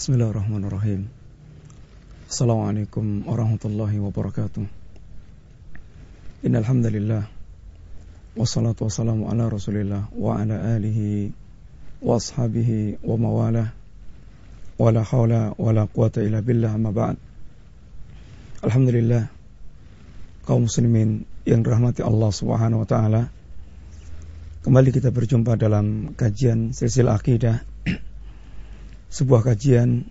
Bismillahirrahmanirrahim. Assalamualaikum warahmatullahi wabarakatuh. Innal hamdalillah wassalatu wassalamu ala Rasulillah wa ala alihi wa ashabihi wa mawalah wala haula wala quwata illa billah amma ba'd. Alhamdulillah kaum muslimin yang dirahmati Allah Subhanahu wa taala. Kembali kita berjumpa dalam kajian silsilah akidah sebuah kajian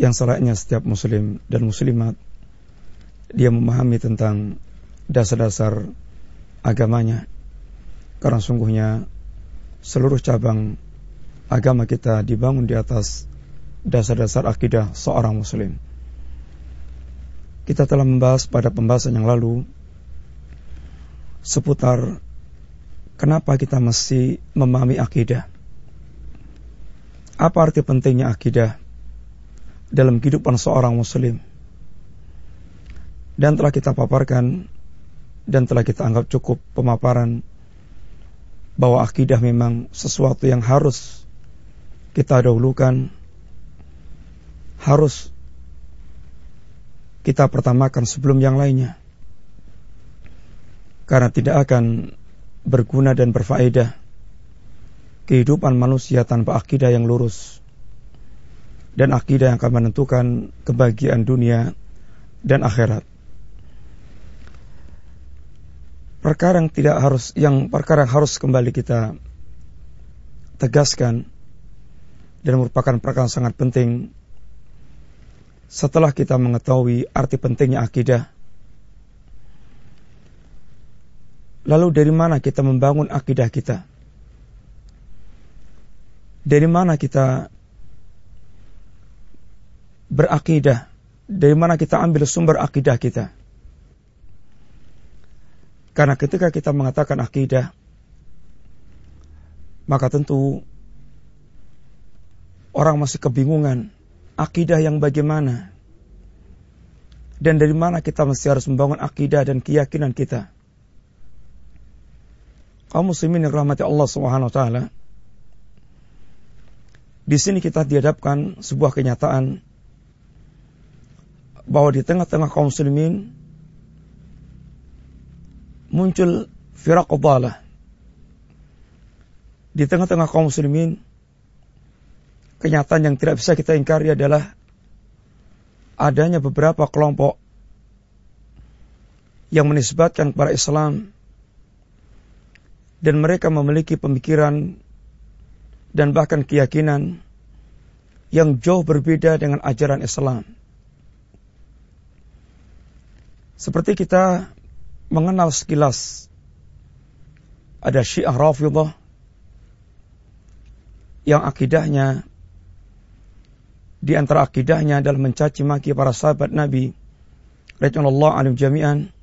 yang selayaknya setiap muslim dan muslimat dia memahami tentang dasar-dasar agamanya karena sungguhnya seluruh cabang agama kita dibangun di atas dasar-dasar akidah seorang muslim. Kita telah membahas pada pembahasan yang lalu seputar kenapa kita mesti memahami akidah. Apa arti pentingnya akidah dalam kehidupan seorang muslim? Dan telah kita paparkan dan telah kita anggap cukup pemaparan bahwa akidah memang sesuatu yang harus kita dahulukan, harus kita pertamakan sebelum yang lainnya. Karena tidak akan berguna dan berfaedah kehidupan manusia tanpa akidah yang lurus dan akidah yang akan menentukan kebahagiaan dunia dan akhirat. Perkara yang tidak harus yang perkara yang harus kembali kita tegaskan dan merupakan perkara sangat penting setelah kita mengetahui arti pentingnya akidah. Lalu dari mana kita membangun akidah kita? Dari mana kita berakidah, dari mana kita ambil sumber akidah kita. Karena ketika kita mengatakan akidah, maka tentu orang masih kebingungan akidah yang bagaimana dan dari mana kita mesti harus membangun akidah dan keyakinan kita. Kaum muslimin yang rahmati Allah Subhanahu wa taala, di sini kita dihadapkan sebuah kenyataan bahwa di tengah-tengah kaum muslimin muncul firaqadah di tengah-tengah kaum muslimin kenyataan yang tidak bisa kita ingkari adalah adanya beberapa kelompok yang menisbatkan kepada Islam dan mereka memiliki pemikiran dan bahkan keyakinan yang jauh berbeda dengan ajaran Islam. Seperti kita mengenal sekilas ada Syiah Rafidah yang akidahnya di antara akidahnya adalah mencaci maki para sahabat Nabi radhiyallahu anhum jami'an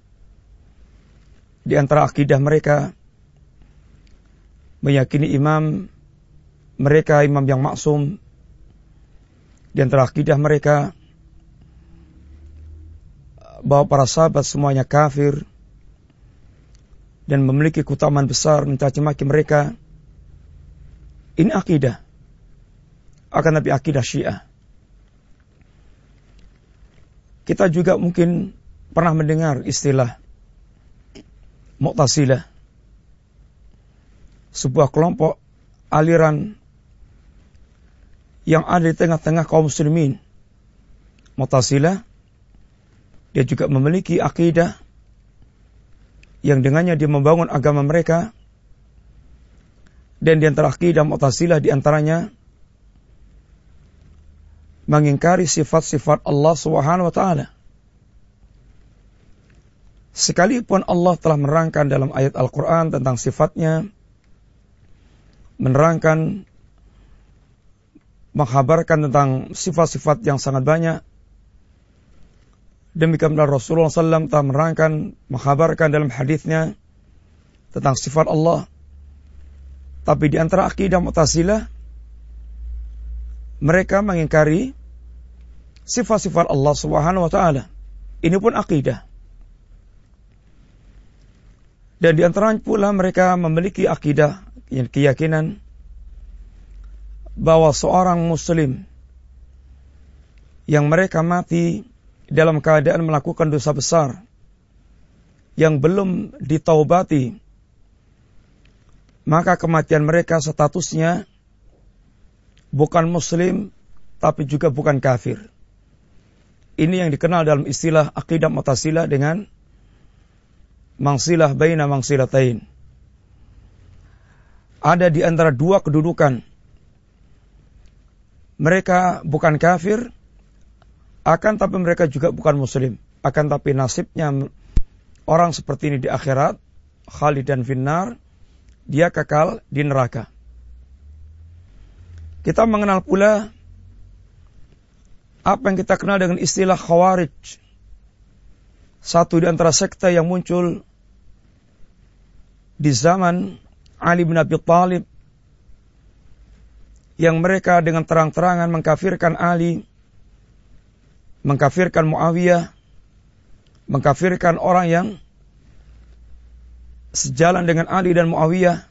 di antara akidah mereka meyakini imam mereka imam yang maksum. Di antara akidah mereka bahwa para sahabat semuanya kafir dan memiliki keutamaan besar mencaci maki mereka ini akidah. Akan nabi akidah Syiah. Kita juga mungkin pernah mendengar istilah Mu'tasilah sebuah kelompok aliran yang ada di tengah-tengah kaum muslimin. Mu'tazilah dia juga memiliki akidah yang dengannya dia membangun agama mereka dan di antara akidah Mu'tazilah di antaranya mengingkari sifat-sifat Allah Subhanahu wa taala. Sekalipun Allah telah menerangkan dalam ayat Al-Quran tentang sifatnya, menerangkan menghabarkan tentang sifat-sifat yang sangat banyak. Demikian pula Rasulullah SAW telah menerangkan, menghabarkan dalam hadisnya tentang sifat Allah. Tapi di antara akidah Mu'tazilah, mereka mengingkari sifat-sifat Allah Subhanahu wa taala. Ini pun akidah. Dan di antara pula mereka memiliki akidah keyakinan bahwa seorang muslim yang mereka mati dalam keadaan melakukan dosa besar yang belum ditaubati maka kematian mereka statusnya bukan muslim tapi juga bukan kafir. Ini yang dikenal dalam istilah akidah Mu'tazilah dengan mangsilah baina mangsilatain. Ada di antara dua kedudukan. Mereka bukan kafir, akan tapi mereka juga bukan muslim. Akan tapi nasibnya orang seperti ini di akhirat, Khalid dan Finnar, dia kekal di neraka. Kita mengenal pula apa yang kita kenal dengan istilah khawarij. Satu di antara sekte yang muncul di zaman Ali bin Abi Thalib yang mereka dengan terang-terangan mengkafirkan Ali, mengkafirkan Muawiyah, mengkafirkan orang yang sejalan dengan Ali dan Muawiyah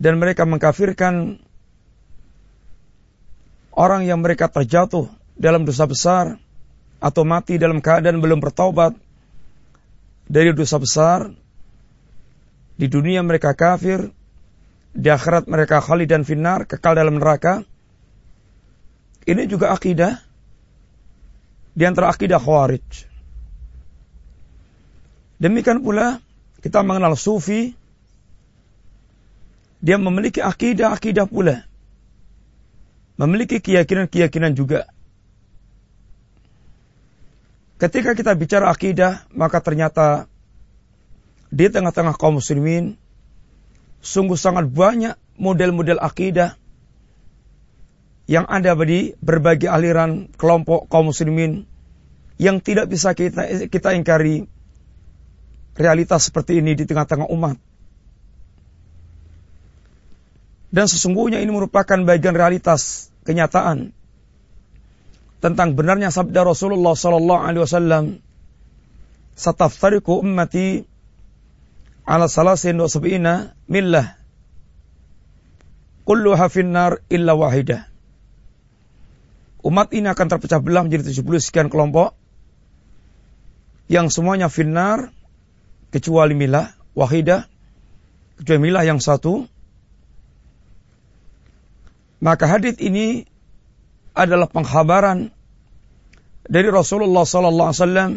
dan mereka mengkafirkan orang yang mereka terjatuh dalam dosa besar atau mati dalam keadaan belum bertaubat dari dosa besar, di dunia mereka kafir, di akhirat mereka khalid dan finar, kekal dalam neraka. Ini juga akidah di antara akidah khawarij. Demikian pula kita mengenal sufi, dia memiliki akidah-akidah pula. Memiliki keyakinan-keyakinan juga. Ketika kita bicara akidah, maka ternyata di tengah-tengah kaum muslimin sungguh sangat banyak model-model akidah yang ada di berbagai aliran kelompok kaum muslimin yang tidak bisa kita kita ingkari realitas seperti ini di tengah-tengah umat. Dan sesungguhnya ini merupakan bagian realitas kenyataan tentang benarnya sabda Rasulullah sallallahu alaihi wasallam sataftariku ummati ala salasin wa sab'ina millah. Kulluha finnar illa wahidah. Umat ini akan terpecah belah menjadi 70 sekian kelompok yang semuanya finnar kecuali milah wahidah kecuali milah yang satu. Maka hadis ini adalah pengkhabaran dari Rasulullah sallallahu alaihi wasallam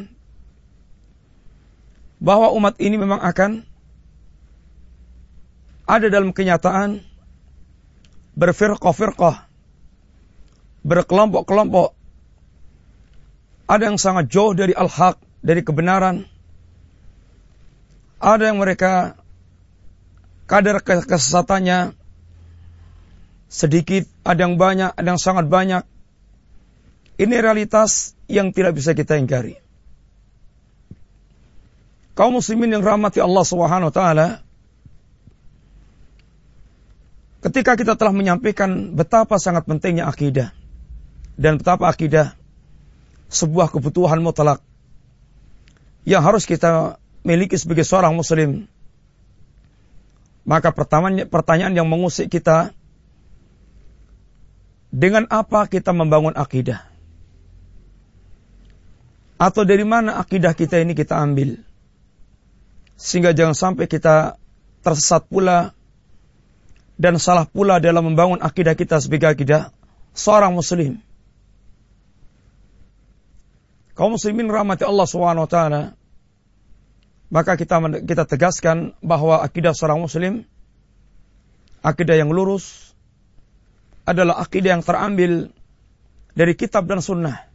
bahwa umat ini memang akan ada dalam kenyataan berfirqah-firqah, berkelompok-kelompok. Ada yang sangat jauh dari al-haq, dari kebenaran. Ada yang mereka kadar kesesatannya sedikit, ada yang banyak, ada yang sangat banyak. Ini realitas yang tidak bisa kita ingkari. Kaum muslimin yang rahmati Allah Subhanahu wa taala ketika kita telah menyampaikan betapa sangat pentingnya akidah dan betapa akidah sebuah kebutuhan mutlak yang harus kita miliki sebagai seorang muslim maka pertanyaan yang mengusik kita dengan apa kita membangun akidah? Atau dari mana akidah kita ini kita ambil? Sehingga jangan sampai kita tersesat pula dan salah pula dalam membangun akidah kita sebagai akidah seorang muslim. Kaum muslimin rahmati Allah SWT, maka kita kita tegaskan bahwa akidah seorang muslim akidah yang lurus, adalah akidah yang terambil dari kitab dan sunnah.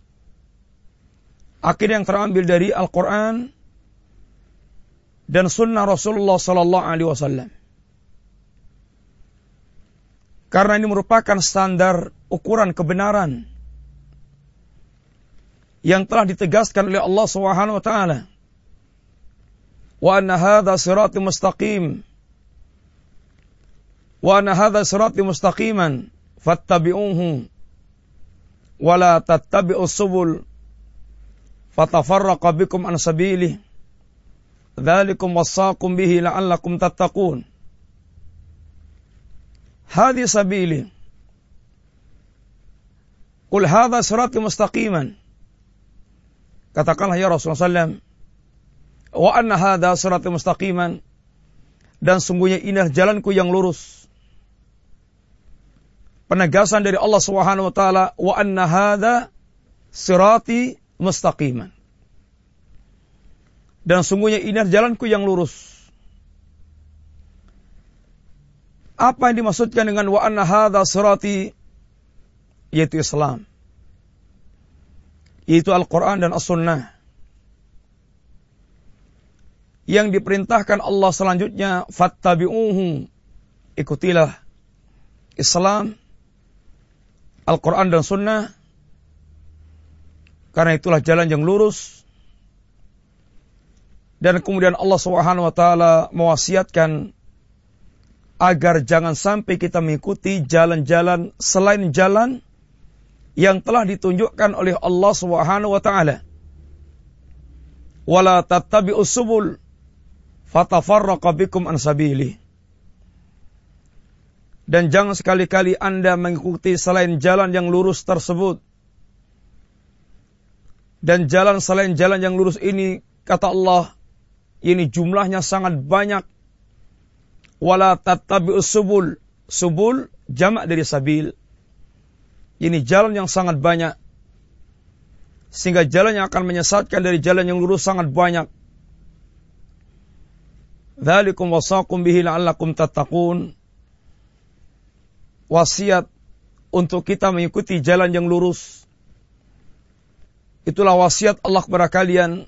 Akidah yang terambil dari Al-Quran dan sunnah Rasulullah Sallallahu Alaihi Wasallam. Karena ini merupakan standar ukuran kebenaran yang telah ditegaskan oleh Allah Subhanahu wa taala. Wa anna hadza sirati mustaqim. Wa anna hadza sirati mustaqiman fattabi'uhu wa la tattabi'us subul fatafarraqa bikum an sabilih dzalikum wasaqum bihi la'allakum tattaqun hadhi sabili Qul hadha sirati mustaqiman. Katakanlah ya Rasulullah SAW, wa anna hadha sirati mustaqiman dan sungguhnya inilah jalanku yang lurus. Penegasan dari Allah Subhanahu wa taala wa anna hadha sirati mustaqiman. Dan sungguhnya inilah jalanku yang lurus. Apa yang dimaksudkan dengan wa anna hadha sirati yaitu Islam. Yaitu Al-Quran dan As-Sunnah. Yang diperintahkan Allah selanjutnya, fattabi'uhu. Ikutilah Islam, Al-Quran dan Sunnah. Karena itulah jalan yang lurus. Dan kemudian Allah Subhanahu wa taala mewasiatkan agar jangan sampai kita mengikuti jalan-jalan selain jalan yang telah ditunjukkan oleh Allah Subhanahu wa taala. Wala tattabi'us subul fatafarraqa bikum an sabili. Dan jangan sekali-kali Anda mengikuti selain jalan yang lurus tersebut. Dan jalan selain jalan yang lurus ini, kata Allah, ini jumlahnya sangat banyak. Wala tattabi'us subul. Subul jamak dari sabil. Ini jalan yang sangat banyak. Sehingga jalan yang akan menyesatkan dari jalan yang lurus sangat banyak. Dzalikum wasaqum bihi la'allakum tattaqun. Wasiat untuk kita mengikuti jalan yang lurus. Itulah wasiat Allah kepada kalian.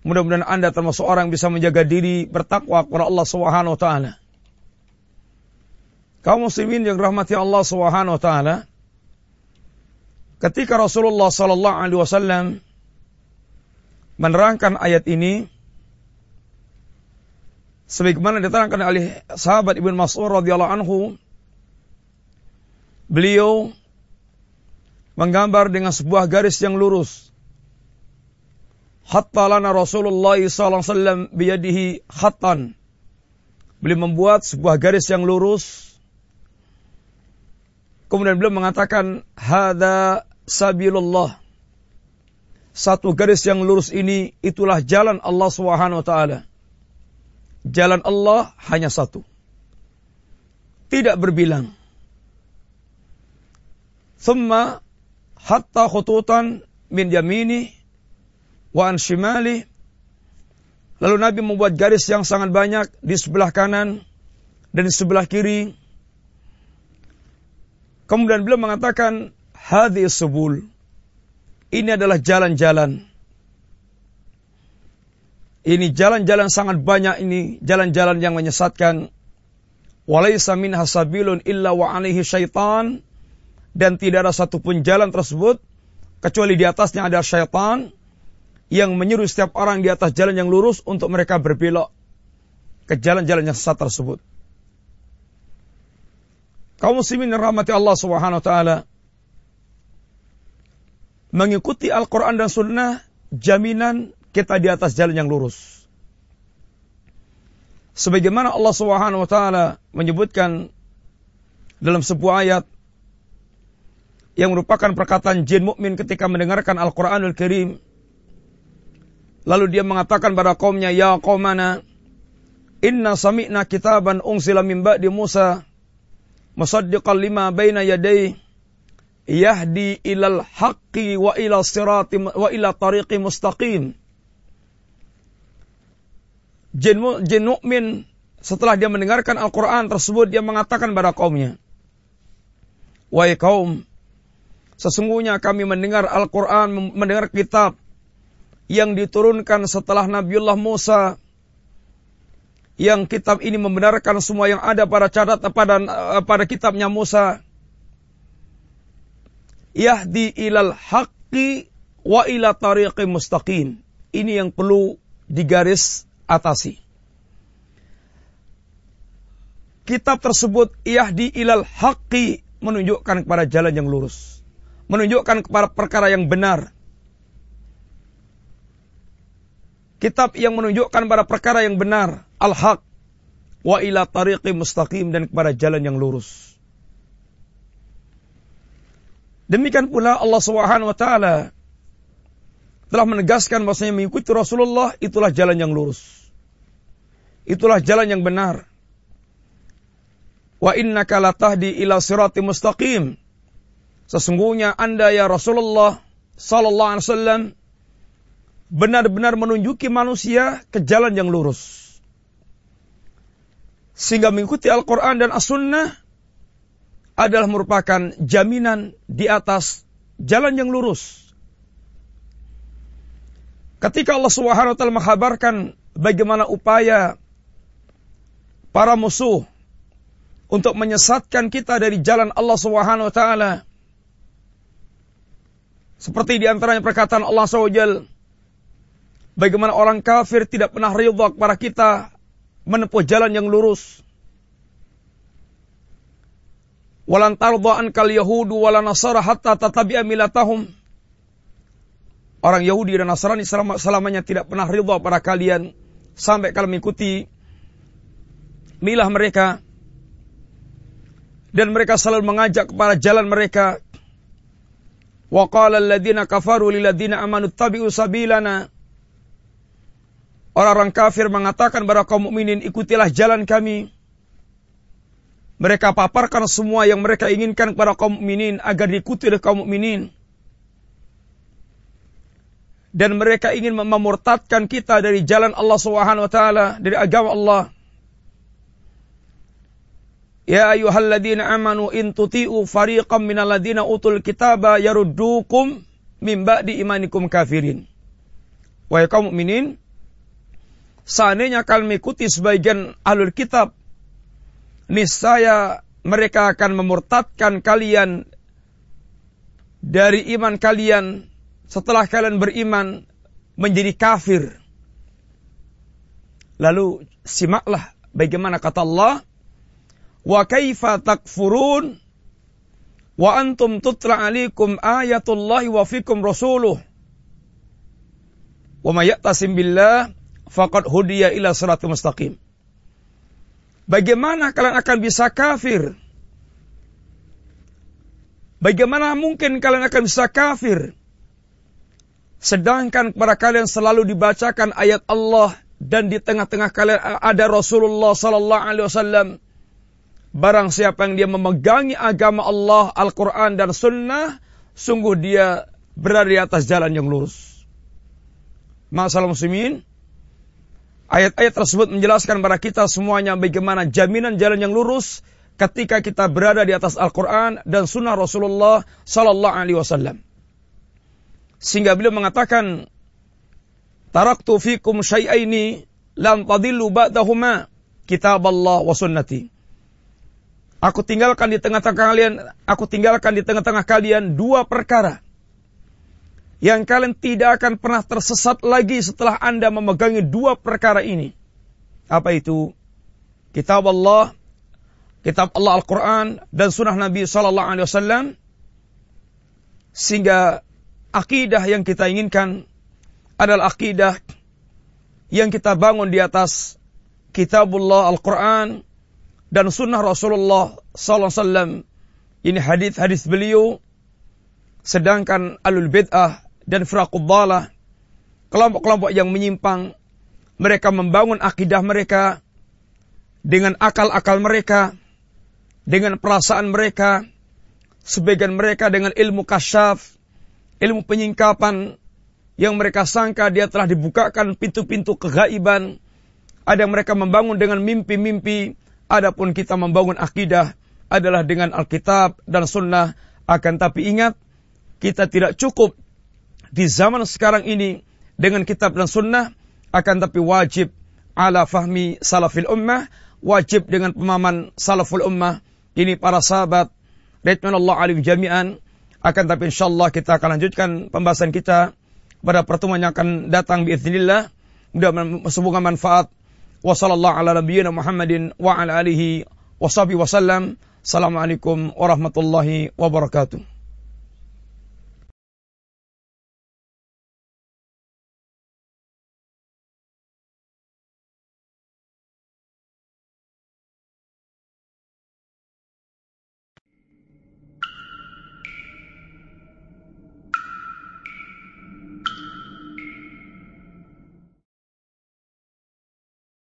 Mudah-mudahan Anda termasuk orang yang bisa menjaga diri bertakwa kepada Allah Subhanahu wa taala. Kaum muslimin yang rahmati Allah Subhanahu wa taala ketika Rasulullah sallallahu alaihi wasallam menerangkan ayat ini sebagaimana diterangkan oleh sahabat Ibn Mas'ud radhiyallahu anhu beliau menggambar dengan sebuah garis yang lurus hatta lana Rasulullah wasallam biyadihi khattan beliau membuat sebuah garis yang lurus Kemudian beliau mengatakan, Hada sabilullah. Satu garis yang lurus ini, itulah jalan Allah ta'ala. Jalan Allah hanya satu. Tidak berbilang. Thumma hatta khututan min yamini wa an shimali. Lalu Nabi membuat garis yang sangat banyak di sebelah kanan dan di sebelah kiri Kemudian beliau mengatakan, hadis subul. Ini adalah jalan-jalan. Ini jalan-jalan sangat banyak ini, jalan-jalan yang menyesatkan. Walaysa min hasabilun illa wa alaihi syaitan. Dan tidak ada satupun jalan tersebut, kecuali di atasnya ada syaitan yang menyuruh setiap orang di atas jalan yang lurus untuk mereka berbelok ke jalan-jalan yang sesat tersebut kaum muslimin yang rahmati Allah Subhanahu wa taala mengikuti Al-Qur'an dan sunnah jaminan kita di atas jalan yang lurus. Sebagaimana Allah Subhanahu wa taala menyebutkan dalam sebuah ayat yang merupakan perkataan jin mukmin ketika mendengarkan Al-Qur'anul Karim. Lalu dia mengatakan pada kaumnya, "Ya qaumana, inna sami'na kitaban unsila min ba'di Musa musaddiqan lima baina yadayhi yahdi ilal haqqi wa ila sirati wa ila tariqi mustaqim. Jin, jin mukmin setelah dia mendengarkan Al-Quran tersebut, dia mengatakan pada kaumnya, Wahai kaum, sesungguhnya kami mendengar Al-Quran, mendengar kitab yang diturunkan setelah Nabiullah Musa yang kitab ini membenarkan semua yang ada pada catat pada pada kitabnya Musa. Yahdi ilal haqqi wa ila tariqi mustaqim. Ini yang perlu digaris atasi. Kitab tersebut yahdi ilal haqqi menunjukkan kepada jalan yang lurus. Menunjukkan kepada perkara yang benar. Kitab yang menunjukkan pada perkara yang benar al-haq wa ila tariqi mustaqim dan kepada jalan yang lurus. Demikian pula Allah Subhanahu wa taala telah menegaskan bahwasanya mengikuti Rasulullah itulah jalan yang lurus. Itulah jalan yang benar. Wa innaka latahdi ila sirati mustaqim. Sesungguhnya Anda ya Rasulullah sallallahu alaihi wasallam benar-benar menunjuki manusia ke jalan yang lurus. Sehingga mengikuti Al-Quran dan As-Sunnah adalah merupakan jaminan di atas jalan yang lurus. Ketika Allah Subhanahu wa taala menghabarkan bagaimana upaya para musuh untuk menyesatkan kita dari jalan Allah Subhanahu wa taala seperti di antaranya perkataan Allah SWT, bagaimana orang kafir tidak pernah ridha kepada kita menempuh jalan yang lurus. Walan tardha ankal yahudu wala nasara hatta tatabi'a milatahum. Orang Yahudi dan Nasrani selamanya tidak pernah ridha pada kalian sampai kalian mengikuti milah mereka dan mereka selalu mengajak kepada jalan mereka. Wa qala alladziina kafaru lil amanu tabi'u sabilana. Orang-orang kafir mengatakan kepada kaum mukminin ikutilah jalan kami. Mereka paparkan semua yang mereka inginkan kepada kaum mukminin agar diikuti oleh kaum mukminin. Dan mereka ingin memurtadkan kita dari jalan Allah Subhanahu wa taala, dari agama Allah. Ya ayyuhalladzina amanu in tuti'u fariqam minal ladzina utul kitaba yaruddukum min ba'di imanikum kafirin. Wahai kaum mukminin, seandainya kalian mengikuti sebagian alur kitab niscaya mereka akan memurtadkan kalian dari iman kalian setelah kalian beriman menjadi kafir. Lalu simaklah bagaimana kata Allah, "Wa kaifa takfurun wa antum tutla alaikum ayatullahi wa fikum rasuluh." Wa may ya'tasim billah faqad hudiya ila siratal mustaqim. Bagaimana kalian akan bisa kafir? Bagaimana mungkin kalian akan bisa kafir? Sedangkan kepada kalian selalu dibacakan ayat Allah dan di tengah-tengah kalian ada Rasulullah sallallahu alaihi wasallam. Barang siapa yang dia memegangi agama Allah, Al-Quran dan Sunnah, sungguh dia berada di atas jalan yang lurus. Masalah muslimin, Ayat-ayat tersebut menjelaskan kepada kita semuanya bagaimana jaminan jalan yang lurus ketika kita berada di atas Al-Quran dan Sunnah Rasulullah Sallallahu Alaihi Wasallam. Sehingga beliau mengatakan, Taraktu fikum syai'aini lam tadillu ba'dahuma kitab Allah wa sunnati. Aku tinggalkan di tengah-tengah kalian, aku tinggalkan di tengah-tengah kalian dua perkara yang kalian tidak akan pernah tersesat lagi setelah Anda memegangi dua perkara ini. Apa itu? Kitab Allah, kitab Allah Al-Quran, dan sunnah Nabi Sallallahu Alaihi Wasallam. Sehingga akidah yang kita inginkan adalah akidah yang kita bangun di atas kitabullah Al-Quran dan sunnah Rasulullah Sallallahu Alaihi Wasallam. Ini hadis-hadis beliau. Sedangkan alul bid'ah dan firaquddalah, kelompok-kelompok yang menyimpang, mereka membangun akidah mereka dengan akal-akal mereka, dengan perasaan mereka, sebagian mereka dengan ilmu kasyaf, ilmu penyingkapan yang mereka sangka dia telah dibukakan pintu-pintu kegaiban. Ada yang mereka membangun dengan mimpi-mimpi, adapun kita membangun akidah adalah dengan Alkitab dan Sunnah. Akan tapi ingat, kita tidak cukup di zaman sekarang ini dengan kitab dan sunnah akan tapi wajib ala fahmi salafil ummah wajib dengan pemahaman salaful ummah. Ini para sahabat Allah alim jami'an. Akan tapi insyaallah kita akan lanjutkan pembahasan kita pada pertemuan yang akan datang biiznillah. Mudah semoga manfaat. Wa sallallahu ala nabiyyina Muhammadin wa ala alihi wa sahbihi wasallam assalamualaikum warahmatullahi wabarakatuh